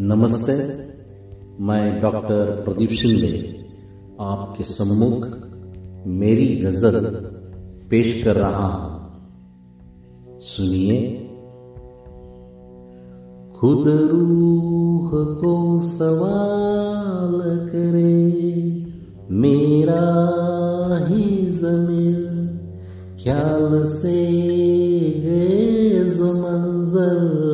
नमस्ते, मैं डॉक्टर प्रदीप शिंदे, आपके सम्मुख मेरी गज़ल पेश कर रहा हूँ। सुनिए। खुद रूह को सवाल करे, मेरा ही जमीर ख्याल से गए जो मंजर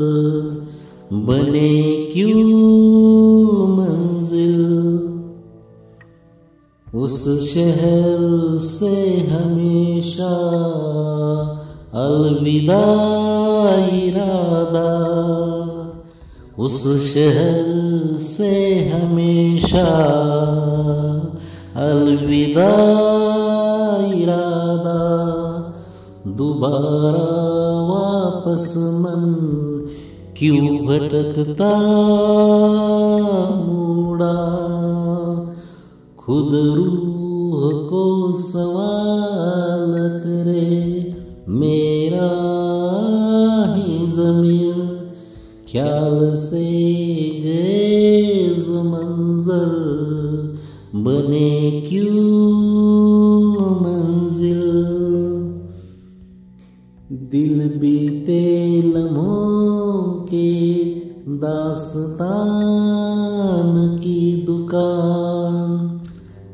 बने क्यों मंजिल? उस शहर से हमेशा अलविदा इरादा। उस शहर से हमेशा अलविदा इरादा। दोबारा वापस मन क्यों भटकता मुड़ा खुद रूह को सवाल करे, मेरा ही जमीर ख्याल से गए मंजर, बने क्यों मंजिल? दिल बीते लम्हों के दास्तान की दुकान।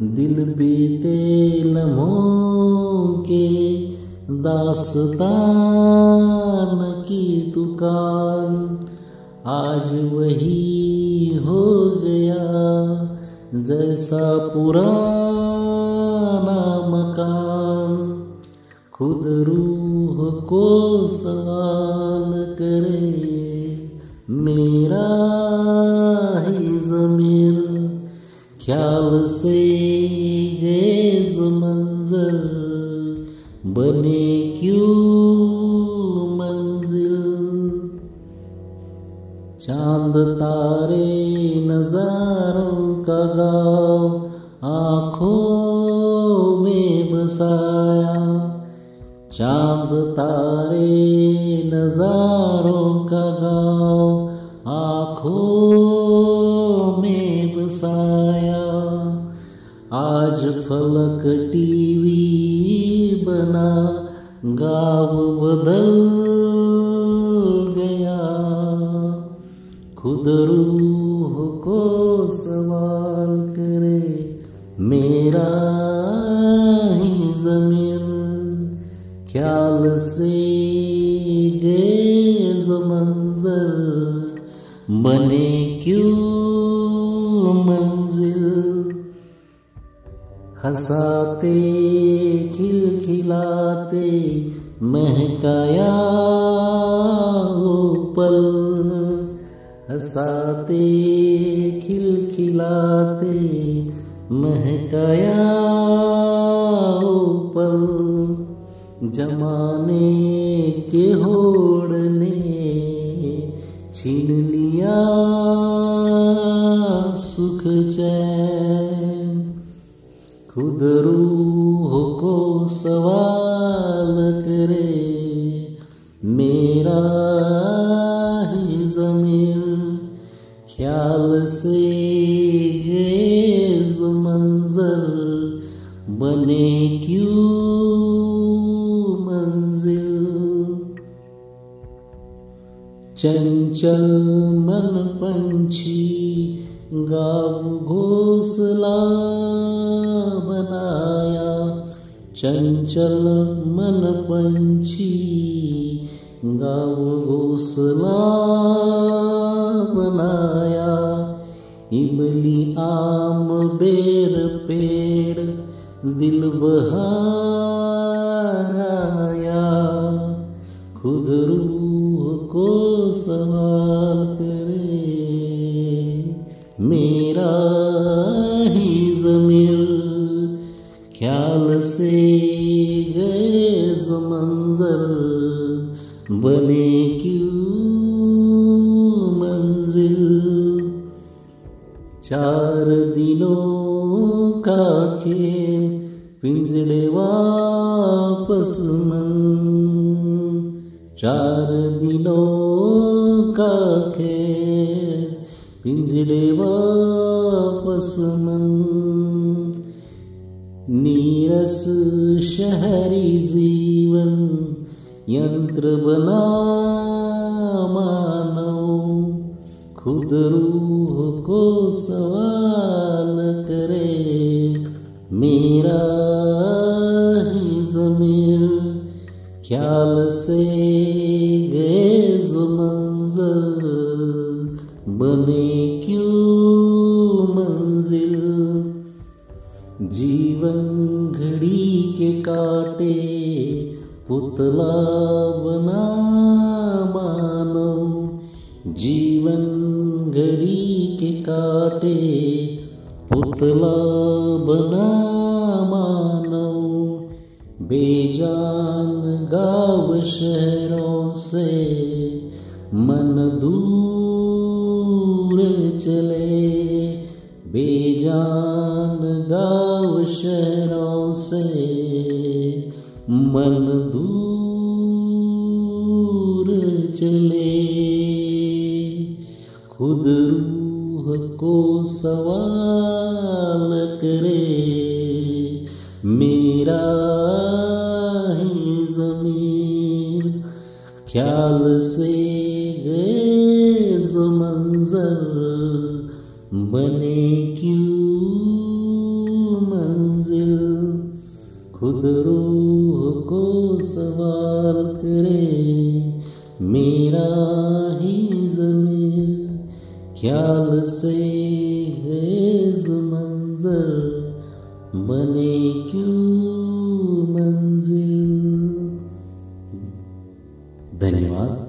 दिल बीते लम्हों के दास्तान की दुकान। आज वही हो गया जैसा पुराना मकान। खुद रूह को सवाल करे मेरा ही जमीर ख्याल से गेज मंजर। बने क्यों मंजिल? चाँद तारे नजारों का गाँव, आँखों में बसाया। चाँद तारे नजारों का गाँव। आज फलक टीवी बना, गाँव बदल गया। खुद रूह को सवाल करे, मेरा ही जमीर ख्याल से गेज मंजर, बने क्यों मंजिल? हंसाते, खिलखिलाते, महकाया वो पल हंसाते, खिलखिलाते, महकाया वो पल जमाने के होड़ ने छीन लिया सुख चैन। खुद रूह को सवाल करे, मेरा ही जमीर ख्याल से गेज मंजर, बने क्यों मंजिल? चंचल मन पंछी गाव घोसला बनाया, चंचल मन पंछी गाव घोसला बनाया, इमली आम बेर पेड़ दिल बहाया खुद रूह को सवाल गए जो मंजर बने क्यों मंजिल? चार दिनों का खेल पिंजड़े वापस मन। चार दिनों का खेल पिंजड़े वापस मन। नीरस शहरी जीवन यंत्र बना मानो खुद रूह को सवाल करे, मेरा ही जमीर ख्याल से जीवन घड़ी के काटे, पुतला बना मानो जीवन घड़ी के काटे, पुतला बना मानो बेजान गाँव शहरों से मन दूर बेजान गाँव शहरों से मन दूर चले। खुद रूह को सवाल करे। मेरा ही जमीर ख्याल से गए जो मंजर। बने क्यों मंजिल? खुद रूह को सवाल करे, मेरा ही जमीर ख्याल से है जो मंजर बने क्यों मंजिल? धन्यवाद।